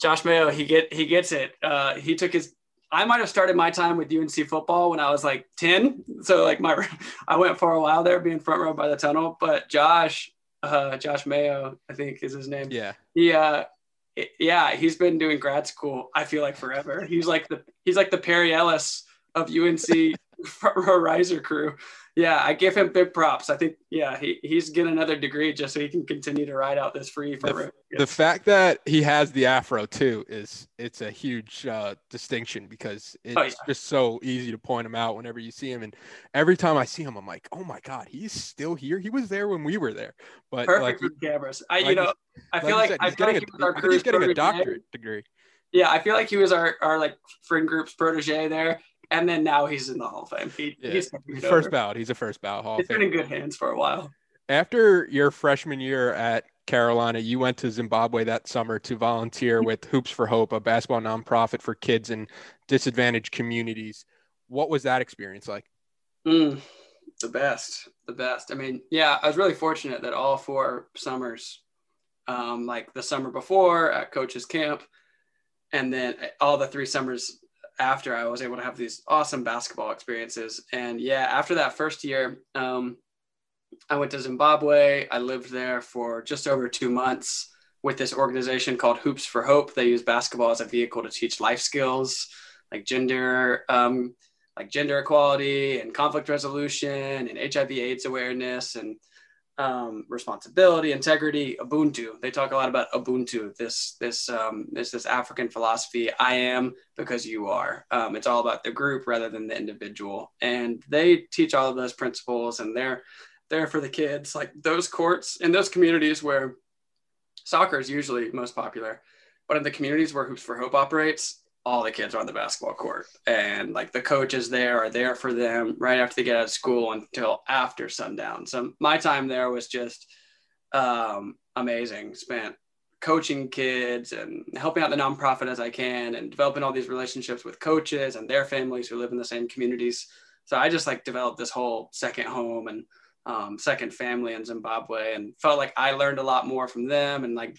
Josh Mayo, he get he gets it. Uh, he took his. I might have started my time with UNC football when I was like ten. So like my, I went for a while there, being front row by the tunnel. But Josh, uh, Josh Mayo, I think is his name. Yeah. He uh, yeah, he's been doing grad school. I feel like forever. He's like the he's like the Perry Ellis of UNC riser crew. Yeah, I give him big props. I think, yeah, he, he's getting another degree just so he can continue to ride out this free for the, the fact that he has the afro too is it's a huge uh, distinction because it's oh, yeah. just so easy to point him out whenever you see him. And every time I see him, I'm like, oh my god, he's still here. He was there when we were there. But perfect like, cameras. I, like you know, I feel like, like I feel like he was our he's getting a doctorate degree. Yeah, I feel like he was our, our like friend group's protege there and then now he's in the Hall of Fame. He, yeah. He's first over. ballot. He's a first ballot Hall. He's been in good hands for a while. After your freshman year at Carolina, you went to Zimbabwe that summer to volunteer with Hoops for Hope, a basketball nonprofit for kids in disadvantaged communities. What was that experience like? Mm, the best, the best. I mean, yeah, I was really fortunate that all four summers, um, like the summer before at coach's camp, and then all the three summers after I was able to have these awesome basketball experiences. And yeah, after that first year, um, I went to Zimbabwe. I lived there for just over two months with this organization called Hoops for Hope. They use basketball as a vehicle to teach life skills like gender, um, like gender equality and conflict resolution and HIV/AIDS awareness and um, responsibility, integrity, Ubuntu. They talk a lot about Ubuntu. This this um, this this African philosophy. I am because you are. Um, it's all about the group rather than the individual. And they teach all of those principles, and they're there for the kids. Like those courts in those communities where soccer is usually most popular, but in the communities where Hoops for Hope operates, all the kids are on the basketball court. And like the coaches there are there for them right after they get out of school until after sundown. So my time there was just um, amazing. Spent coaching kids and helping out the nonprofit as i can and developing all these relationships with coaches and their families who live in the same communities. So i just like developed this whole second home and um, second family in zimbabwe and felt like i learned a lot more from them and like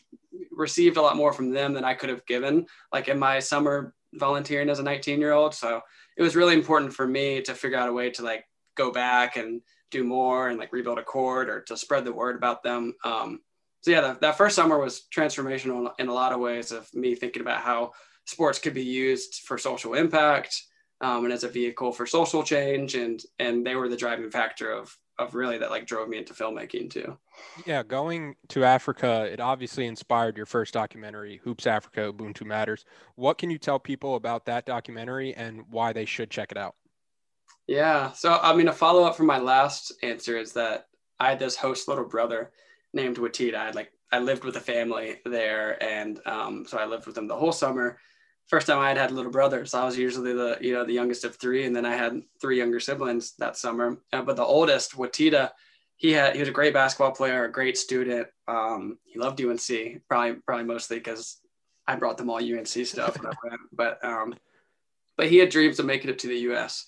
received a lot more from them than I could have given, like in my summer volunteering as a 19 year old. So it was really important for me to figure out a way to like go back and do more and like rebuild a court or to spread the word about them. Um, so yeah, that, that first summer was transformational in a lot of ways of me thinking about how sports could be used for social impact um, and as a vehicle for social change. And, and they were the driving factor of of really that like drove me into filmmaking too. Yeah, going to Africa, it obviously inspired your first documentary, Hoops Africa Ubuntu Matters. What can you tell people about that documentary and why they should check it out? Yeah, so I mean, a follow up from my last answer is that I had this host little brother named Watita. I like I lived with a family there, and um, so I lived with them the whole summer first time I had had a little brother. So I was usually the, you know, the youngest of three. And then I had three younger siblings that summer. Uh, but the oldest, Watita, he had, he was a great basketball player, a great student. Um, he loved UNC, probably, probably mostly because I brought them all UNC stuff. but, um, but he had dreams of making it to the U.S.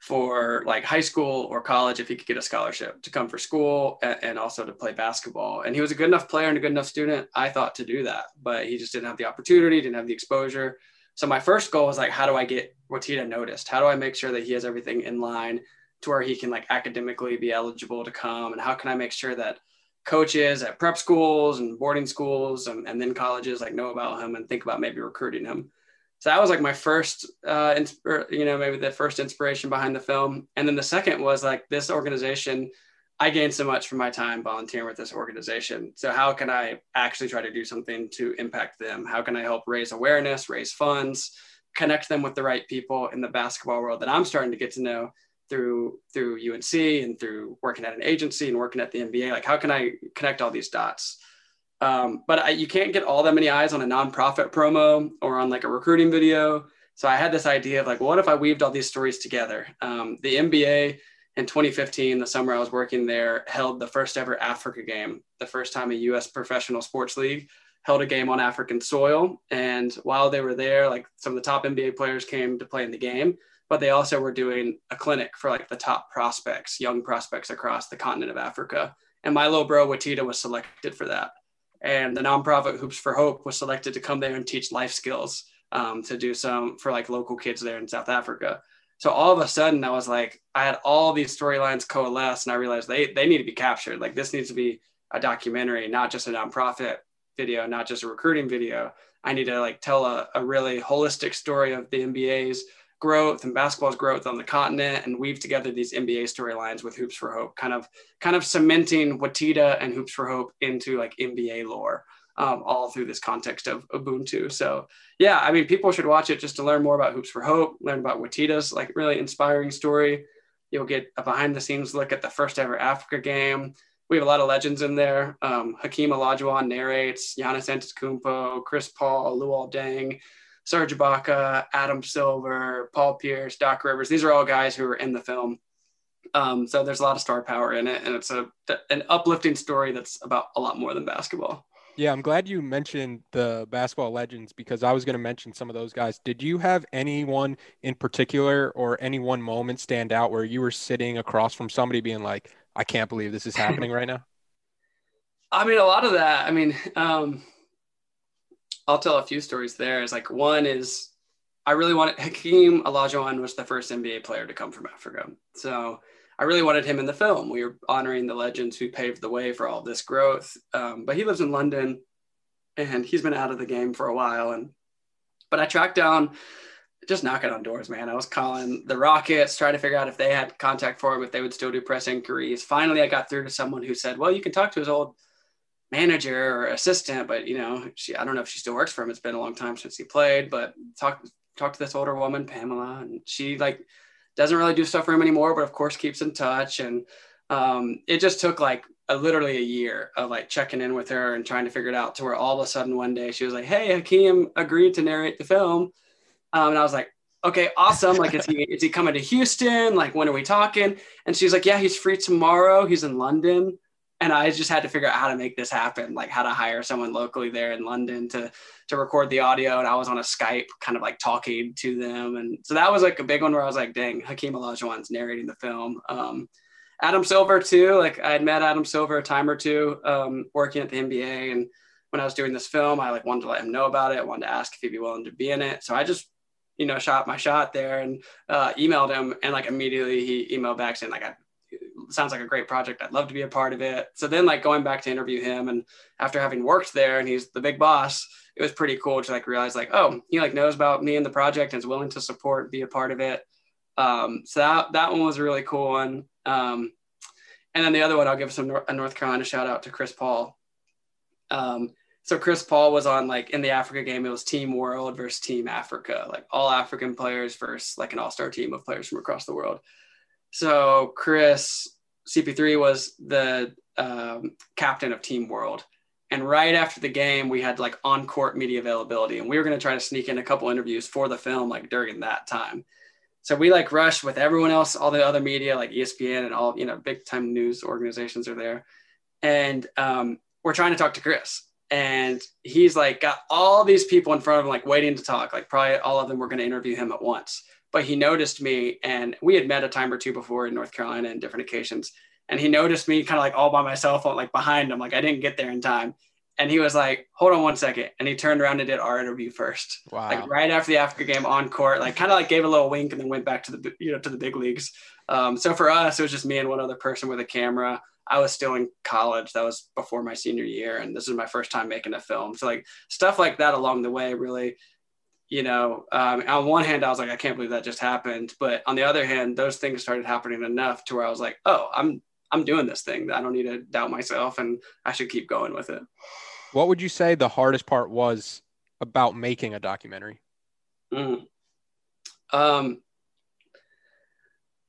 for like high school or college if he could get a scholarship to come for school and, and, also to play basketball. And he was a good enough player and a good enough student, I thought, to do that. But he just didn't have the opportunity, didn't have the exposure. So my first goal was like, how do I get Watita noticed? How do I make sure that he has everything in line to where he can like academically be eligible to come? And how can I make sure that coaches at prep schools and boarding schools and, and then colleges like know about him and think about maybe recruiting him? So that was like my first, uh, insp- you know, maybe the first inspiration behind the film. And then the second was like this organization I gained so much from my time volunteering with this organization. So how can I actually try to do something to impact them? How can I help raise awareness, raise funds, connect them with the right people in the basketball world that I'm starting to get to know through through UNC and through working at an agency and working at the NBA. Like, how can I connect all these dots? Um, but I, you can't get all that many eyes on a nonprofit promo or on like a recruiting video. So I had this idea of like, what if I weaved all these stories together? Um, the NBA in 2015, the summer I was working there, held the first ever Africa game, the first time a U.S. professional sports league held a game on African soil. And while they were there, like some of the top NBA players came to play in the game, but they also were doing a clinic for like the top prospects, young prospects across the continent of Africa. And my little bro Watita was selected for that. And the nonprofit Hoops for Hope was selected to come there and teach life skills um, to do some for like local kids there in South Africa. So all of a sudden, I was like, I had all these storylines coalesce, and I realized they they need to be captured. Like this needs to be a documentary, not just a nonprofit video, not just a recruiting video. I need to like tell a, a really holistic story of the NBA's growth and basketball's growth on the continent and weave together these NBA storylines with Hoops for Hope, kind of kind of cementing Watita and Hoops for Hope into like NBA lore um, all through this context of Ubuntu. So yeah, I mean, people should watch it just to learn more about Hoops for Hope, learn about Watita's like really inspiring story. You'll get a behind the scenes look at the first ever Africa game. We have a lot of legends in there. Um, Hakeem Olajuwon narrates, Giannis Antetokounmpo, Chris Paul, Luol Deng, Serge Ibaka, Adam Silver, Paul Pierce, Doc Rivers. These are all guys who are in the film. Um, so there's a lot of star power in it, and it's a an uplifting story that's about a lot more than basketball. Yeah, I'm glad you mentioned the basketball legends because I was going to mention some of those guys. Did you have anyone in particular or any one moment stand out where you were sitting across from somebody being like, I can't believe this is happening right now? I mean, a lot of that. I mean, um, I'll tell a few stories there. Is like one is I really wanted Hakeem Olajuwon was the first NBA player to come from Africa. So I really wanted him in the film. We were honoring the legends who paved the way for all this growth. Um, but he lives in London and he's been out of the game for a while. And but I tracked down just knocking on doors, man. I was calling the Rockets, trying to figure out if they had contact for him, if they would still do press inquiries. Finally, I got through to someone who said, "Well, you can talk to his old manager or assistant, but you know, she I don't know if she still works for him. It's been a long time since he played, but talk talk to this older woman, Pamela, and she like doesn't really do stuff for him anymore, but of course keeps in touch. And um, it just took like a, literally a year of like checking in with her and trying to figure it out to where all of a sudden one day she was like, Hey, Hakeem agreed to narrate the film. Um, and I was like, okay, awesome. Like, is he, is he coming to Houston? Like, when are we talking? And she's like, yeah, he's free tomorrow. He's in London. And I just had to figure out how to make this happen, like how to hire someone locally there in London to to record the audio. And I was on a Skype, kind of like talking to them. And so that was like a big one where I was like, dang, Hakeem Olajuwon's narrating the film. Um, Adam Silver too. Like I had met Adam Silver a time or two um, working at the NBA, and when I was doing this film, I like wanted to let him know about it. Wanted to ask if he'd be willing to be in it. So I just you know shot my shot there and uh, emailed him, and like immediately he emailed back saying like I sounds like a great project. I'd love to be a part of it. So then like going back to interview him and after having worked there and he's the big boss, it was pretty cool to like realize like, oh, he like knows about me and the project and is willing to support, be a part of it. Um, so that, that one was a really cool one. Um, and then the other one, I'll give some a North Carolina shout out to Chris Paul. Um, so Chris Paul was on like in the Africa game, it was Team World versus Team Africa, like all African players versus like an all-star team of players from across the world. So Chris CP3 was the um, captain of Team World. And right after the game, we had like on court media availability, and we were going to try to sneak in a couple interviews for the film, like during that time. So we like rushed with everyone else, all the other media, like ESPN and all, you know, big time news organizations are there. And um, we're trying to talk to Chris. And he's like got all these people in front of him, like waiting to talk. Like probably all of them were going to interview him at once but he noticed me and we had met a time or two before in North Carolina in different occasions. And he noticed me kind of like all by myself, like behind him, like I didn't get there in time. And he was like, hold on one second. And he turned around and did our interview first. Wow. Like right after the Africa game on court, like kind of like gave a little wink and then went back to the, you know, to the big leagues. Um, so for us, it was just me and one other person with a camera. I was still in college. That was before my senior year. And this is my first time making a film. So like stuff like that along the way really you know, um, on one hand, I was like, I can't believe that just happened. But on the other hand, those things started happening enough to where I was like, oh, I'm I'm doing this thing. I don't need to doubt myself, and I should keep going with it. What would you say the hardest part was about making a documentary? Mm. Um,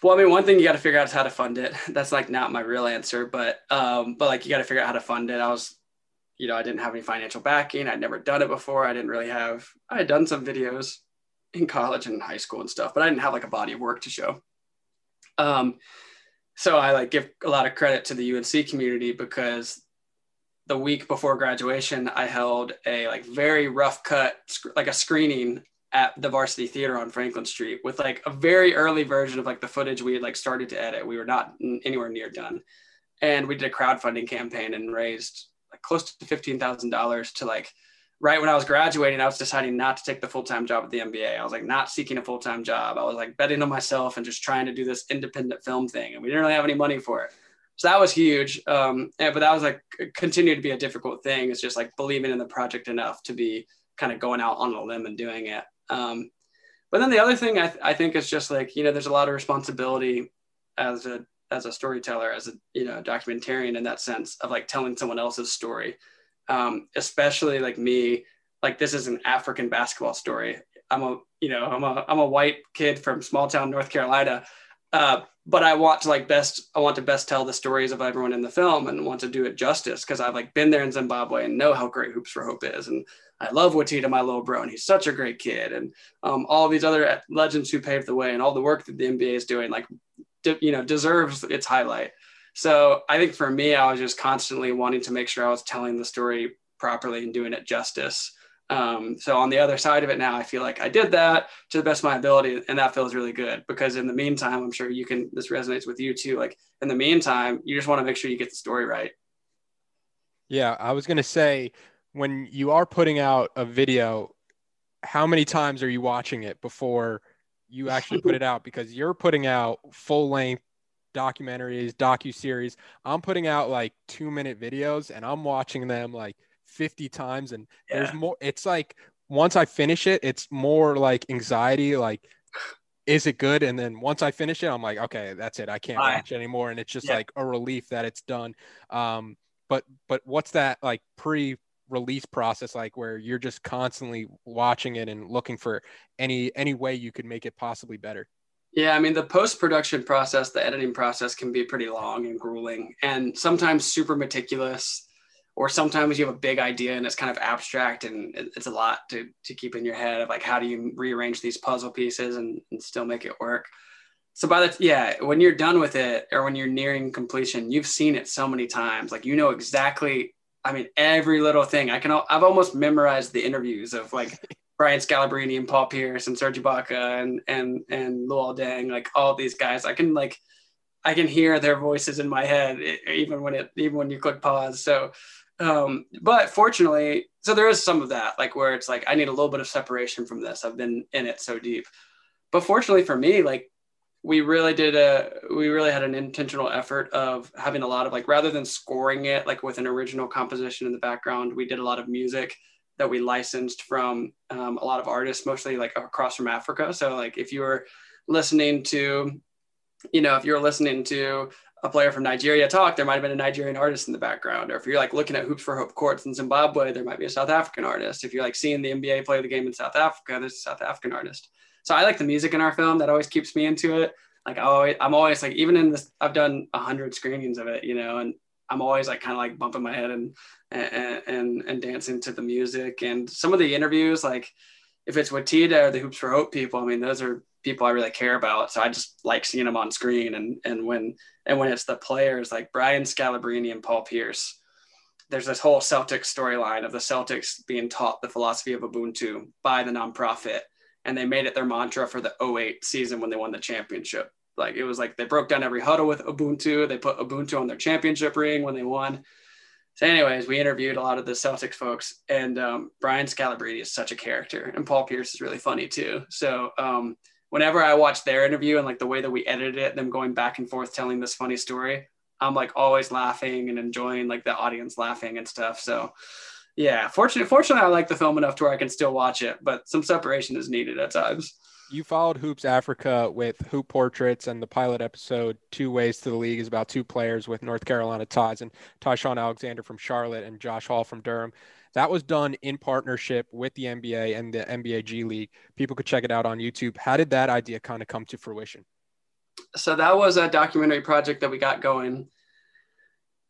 Well, I mean, one thing you got to figure out is how to fund it. That's like not my real answer, but um, but like you got to figure out how to fund it. I was, you know, I didn't have any financial backing. I'd never done it before. I didn't really have. I had done some videos in college and high school and stuff, but I didn't have like a body of work to show. Um, so I like give a lot of credit to the UNC community because the week before graduation, I held a like very rough cut, like a screening at the Varsity Theater on Franklin Street with like a very early version of like the footage we had like started to edit. We were not anywhere near done, and we did a crowdfunding campaign and raised like close to fifteen thousand dollars to like right when I was graduating, I was deciding not to take the full time job at the NBA. I was like not seeking a full time job. I was like betting on myself and just trying to do this independent film thing. And we didn't really have any money for it. So that was huge. Um, and, but that was like continued to be a difficult thing. It's just like believing in the project enough to be kind of going out on a limb and doing it. Um, but then the other thing I, th- I think is just like, you know, there's a lot of responsibility as a, as a storyteller, as a, you know, documentarian in that sense of like telling someone else's story. Um, especially like me, like this is an African basketball story. I'm a, you know, I'm a, I'm a white kid from small town North Carolina, uh, but I want to like best, I want to best tell the stories of everyone in the film and want to do it justice because I've like been there in Zimbabwe and know how great Hoops for Hope is, and I love Watita, my little bro, and he's such a great kid, and um, all these other legends who paved the way and all the work that the NBA is doing, like, de- you know, deserves its highlight. So I think for me, I was just constantly wanting to make sure I was telling the story properly and doing it justice. Um, so on the other side of it now, I feel like I did that to the best of my ability, and that feels really good because in the meantime, I'm sure you can. This resonates with you too. Like in the meantime, you just want to make sure you get the story right. Yeah, I was gonna say when you are putting out a video, how many times are you watching it before you actually put it out? Because you're putting out full length documentaries, docu series. I'm putting out like two minute videos and I'm watching them like 50 times. And yeah. there's more. It's like once I finish it, it's more like anxiety. Like, is it good? And then once I finish it, I'm like, okay, that's it. I can't watch anymore. And it's just yeah. like a relief that it's done. Um, but but what's that like pre release process like where you're just constantly watching it and looking for any any way you could make it possibly better yeah, I mean, the post production process, the editing process can be pretty long and grueling and sometimes super meticulous, or sometimes you have a big idea and it's kind of abstract and it's a lot to, to keep in your head of like, how do you rearrange these puzzle pieces and, and still make it work? So by the yeah, when you're done with it or when you're nearing completion, you've seen it so many times. Like you know exactly I mean, every little thing. I can. I've almost memorized the interviews of like Brian Scalabrine and Paul Pierce and Serge Ibaka and and and Luol Deng, like all these guys. I can like I can hear their voices in my head even when it even when you click pause. So um but fortunately so there is some of that like where it's like i need a little bit of separation from this i've been in it so deep but fortunately for me like we really did a we really had an intentional effort of having a lot of like rather than scoring it like with an original composition in the background we did a lot of music that we licensed from um, a lot of artists, mostly like across from Africa. So like if you were listening to, you know, if you're listening to a player from Nigeria talk, there might have been a Nigerian artist in the background. Or if you're like looking at Hoops for Hope courts in Zimbabwe, there might be a South African artist. If you're like seeing the NBA play the game in South Africa, there's a South African artist. So I like the music in our film. That always keeps me into it. Like I always, I'm always like, even in this, I've done a hundred screenings of it, you know, and I'm always like kind of like bumping my head and, and and and dancing to the music. And some of the interviews, like if it's with Tita or the Hoops for Hope people, I mean, those are people I really care about. So I just like seeing them on screen. And and when and when it's the players like Brian Scalabrine and Paul Pierce, there's this whole Celtics storyline of the Celtics being taught the philosophy of Ubuntu by the nonprofit. And they made it their mantra for the 08 season when they won the championship. Like it was like they broke down every huddle with Ubuntu. They put Ubuntu on their championship ring when they won. So, anyways, we interviewed a lot of the Celtics folks, and um, Brian Scalabrine is such a character, and Paul Pierce is really funny too. So, um, whenever I watch their interview and like the way that we edited it, them going back and forth telling this funny story, I'm like always laughing and enjoying like the audience laughing and stuff. So, yeah, fortunately, fortunately, I like the film enough to where I can still watch it, but some separation is needed at times you followed Hoops Africa with Hoop Portraits, and the pilot episode, Two Ways to the League, is about two players with North Carolina ties, and Ty-Shon Alexander from Charlotte and Josh Hall from Durham. That was done in partnership with the NBA and the NBA G League. People could check it out on YouTube. How did that idea kind of come to fruition? so that was a documentary project that we got going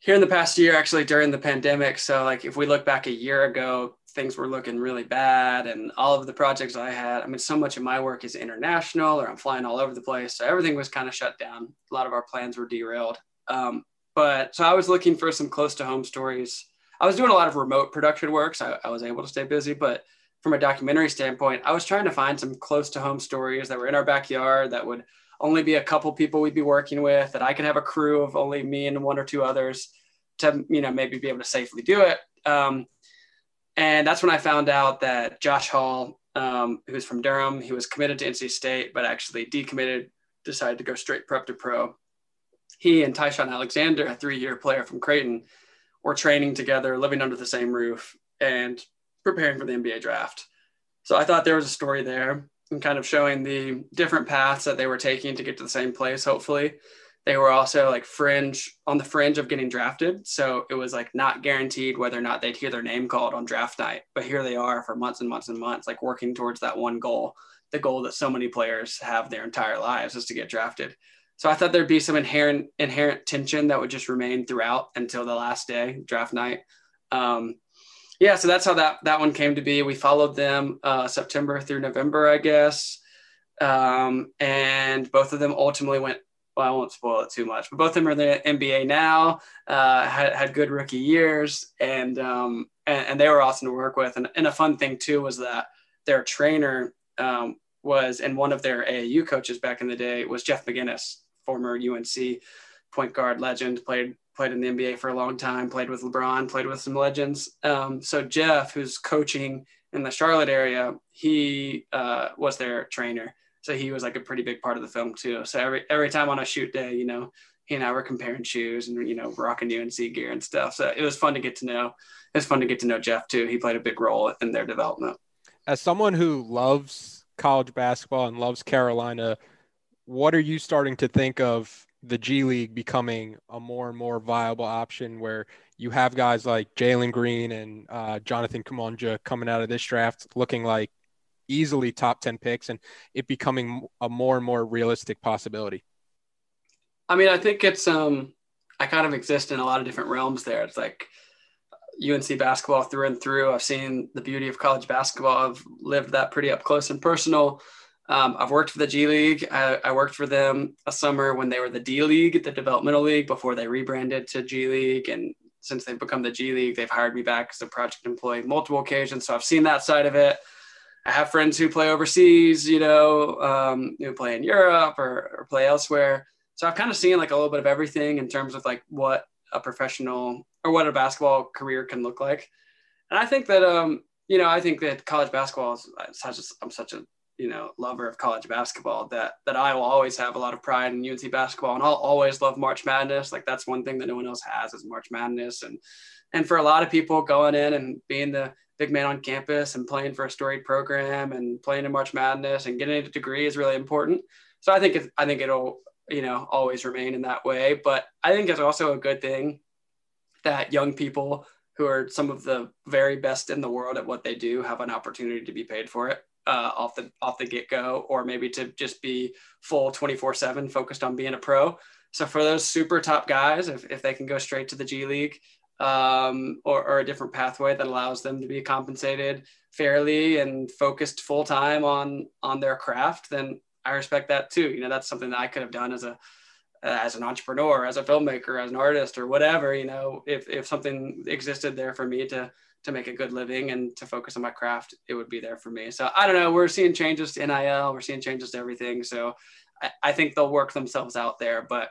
here in the past year, actually during the pandemic. So like if we look back a year ago, things were looking really bad and all of the projects I had, I mean, so much of my work is international or I'm flying all over the place. So everything was kind of shut down. A lot of our plans were derailed. Um, but so I was looking for some close to home stories. I was doing a lot of remote production work, so I, I was able to stay busy. But from a documentary standpoint, I was trying to find some close to home stories that were in our backyard that would only be a couple people we'd be working with, that I could have a crew of only me and one or two others to, you know, maybe be able to safely do it. Um, and that's when I found out that Josh Hall, um, who's from Durham, he was committed to NC State, but actually decommitted, decided to go straight prep to pro. He and Ty-Shon Alexander, a three-year player from Creighton, were training together, living under the same roof, and preparing for the NBA draft. So I thought there was a story there and kind of showing the different paths that they were taking to get to the same place, hopefully they were also like fringe on the fringe of getting drafted. So it was like not guaranteed whether or not they'd hear their name called on draft night. But here they are for months and months and months, like working towards that one goal, the goal that so many players have their entire lives is to get drafted. So I thought there'd be some inherent inherent tension that would just remain throughout until the last day, draft night. Um, yeah, so that's how that that one came to be. We followed them uh, September through November, I guess, um, and both of them ultimately went well, I won't spoil it too much, but both of them are in the NBA now, uh, had, had good rookie years, and, um, and, and they were awesome to work with. And, and a fun thing too was that their trainer um, was, and one of their AAU coaches back in the day was Jeff McInnis, former UNC point guard legend, played played in the NBA for a long time, played with LeBron, played with some legends. Um, so Jeff, who's coaching in the Charlotte area, he uh, was their trainer so he was like a pretty big part of the film too. So every every time on a shoot day, you know, he and I were comparing shoes and you know rocking UNC gear and stuff. So it was fun to get to know. It was fun to get to know Jeff too. He played a big role in their development. As someone who loves college basketball and loves Carolina, what are you starting to think of the G League becoming a more and more viable option where you have guys like Jalen Green and uh, Jonathan Kuminga coming out of this draft looking like easily top 10 picks and it becoming a more and more realistic possibility? I mean, I think it's, um, I kind of exist in a lot of different realms there. It's like UNC basketball through and through. I've seen the beauty of college basketball. I've lived that pretty up close and personal. Um, I've worked for the G League. I, I, worked for them a summer when they were the D League, the developmental league, before they rebranded to G League. And since they've become the G League, they've hired me back as a project employee multiple occasions. So I've seen that side of it. I have friends who play overseas, you know, um, who play in Europe or, or play elsewhere. So I've kind of seen like a little bit of everything in terms of like what a professional or what a basketball career can look like. And I think that, um, you know, I think that college basketball is such a, I'm such a, you know, lover of college basketball that, that I will always have a lot of pride in UNC basketball and I'll always love March Madness. Like that's one thing that no one else has is March Madness. And, and for a lot of people going in and being the, big man on campus and playing for a storied program and playing in March Madness and getting a degree is really important. So I think it, I think it'll you know always remain in that way. But I think it's also a good thing that young people who are some of the very best in the world at what they do have an opportunity to be paid for it uh, off the off the get go, or maybe to just be full twenty four seven focused on being a pro. So for those super top guys, if, if they can go straight to the G League, um, or, or, a different pathway that allows them to be compensated fairly and focused full time on on their craft, then I respect that too. You know, that's something that I could have done as a as an entrepreneur, as a filmmaker, as an artist, or whatever. You know, if if something existed there for me to to make a good living and to focus on my craft, it would be there for me. So I don't know. We're seeing changes to NIL. We're seeing changes to everything. So I, I think they'll work themselves out there. But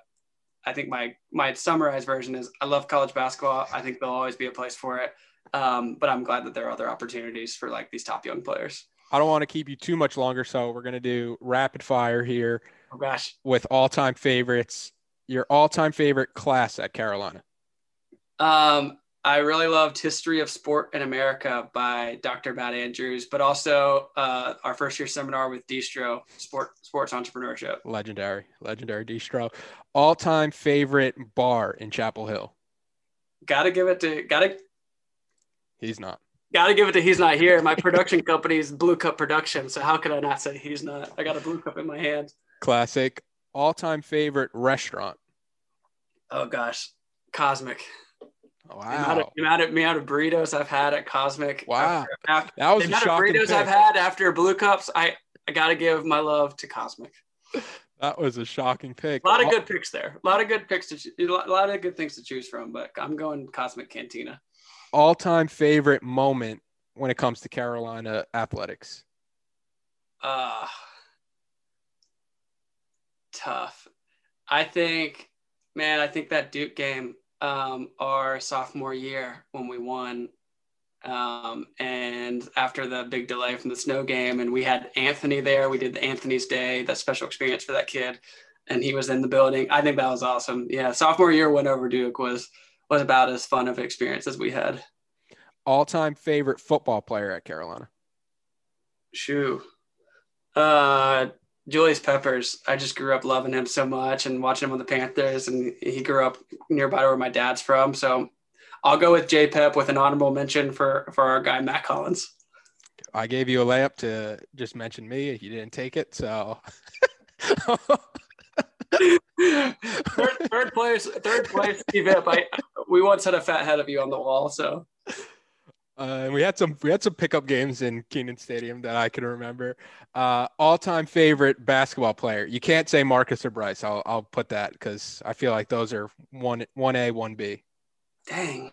I think my my summarized version is I love college basketball. I think there'll always be a place for it. Um, but I'm glad that there are other opportunities for like these top young players. I don't want to keep you too much longer, so we're gonna do rapid fire here. Oh gosh. With all time favorites, your all time favorite class at Carolina. Um, I really loved History of Sport in America by Dr. Matt Andrews, but also uh, our first year seminar with Distro, sport, sports entrepreneurship. Legendary, legendary Distro. All time favorite bar in Chapel Hill. Gotta give it to, gotta. He's not. Gotta give it to he's not here. My production company is Blue Cup Production. So how could I not say he's not? I got a blue cup in my hand. Classic. All-time favorite restaurant. Oh gosh, Cosmic. Wow. The amount, of, the, amount of, the amount of burritos I've had at Cosmic. Wow. After, after, that was the a amount of burritos pick. I've had after Blue Cups. I I gotta give my love to Cosmic. That was a shocking pick. A lot of good picks there. A lot of good picks to a lot a lot of good things to choose from. But I'm going Cosmic Cantina. all-time favorite moment when it comes to Carolina athletics. Uh tough. I think, man, I think that Duke game, um, our sophomore year when we won, um, and after the big delay from the snow game, and we had Anthony there. We did the Anthony's Day, that special experience for that kid, and he was in the building. I think that was awesome. Yeah, sophomore year went over Duke was was about as fun of an experience as we had. All-time favorite football player at Carolina. Shoo. Uh, Julius Peppers. I just grew up loving him so much and watching him on the Panthers, and he grew up nearby where my dad's from. So I'll go with J Pep with an honorable mention for for our guy Matt Collins. I gave you a layup to just mention me. You didn't take it, so third, third place, third place, Steve Ip. I we once had a fat head of you on the wall, so Uh, and we had some we had some pickup games in Kenan Stadium that I can remember. Uh, all time favorite basketball player. You can't say Marcus or Brice. I'll I'll put that because I feel like those are one one A one B. dang.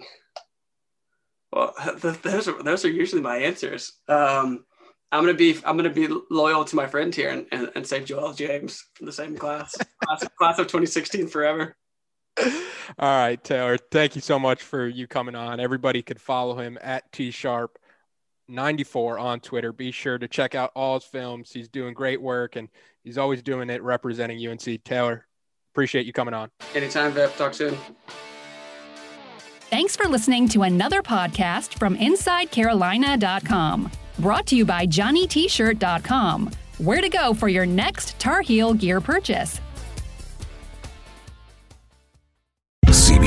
Well, th- those are those are usually my answers. Um, I'm gonna be I'm gonna be loyal to my friend here and, and, and say Joel James from the same class, class, class of 2016 forever. All right, Taylor. Thank you so much for you coming on. Everybody could follow him at T Sharp 94 on Twitter. Be sure to check out all his films. He's doing great work and he's always doing it representing UNC. Taylor, appreciate you coming on. Anytime, Vip. Talk soon. Thanks for listening to another podcast from InsideCarolina.com. Brought to you by JohnnyT-shirt.com. Where to go for your next Tar Heel gear purchase.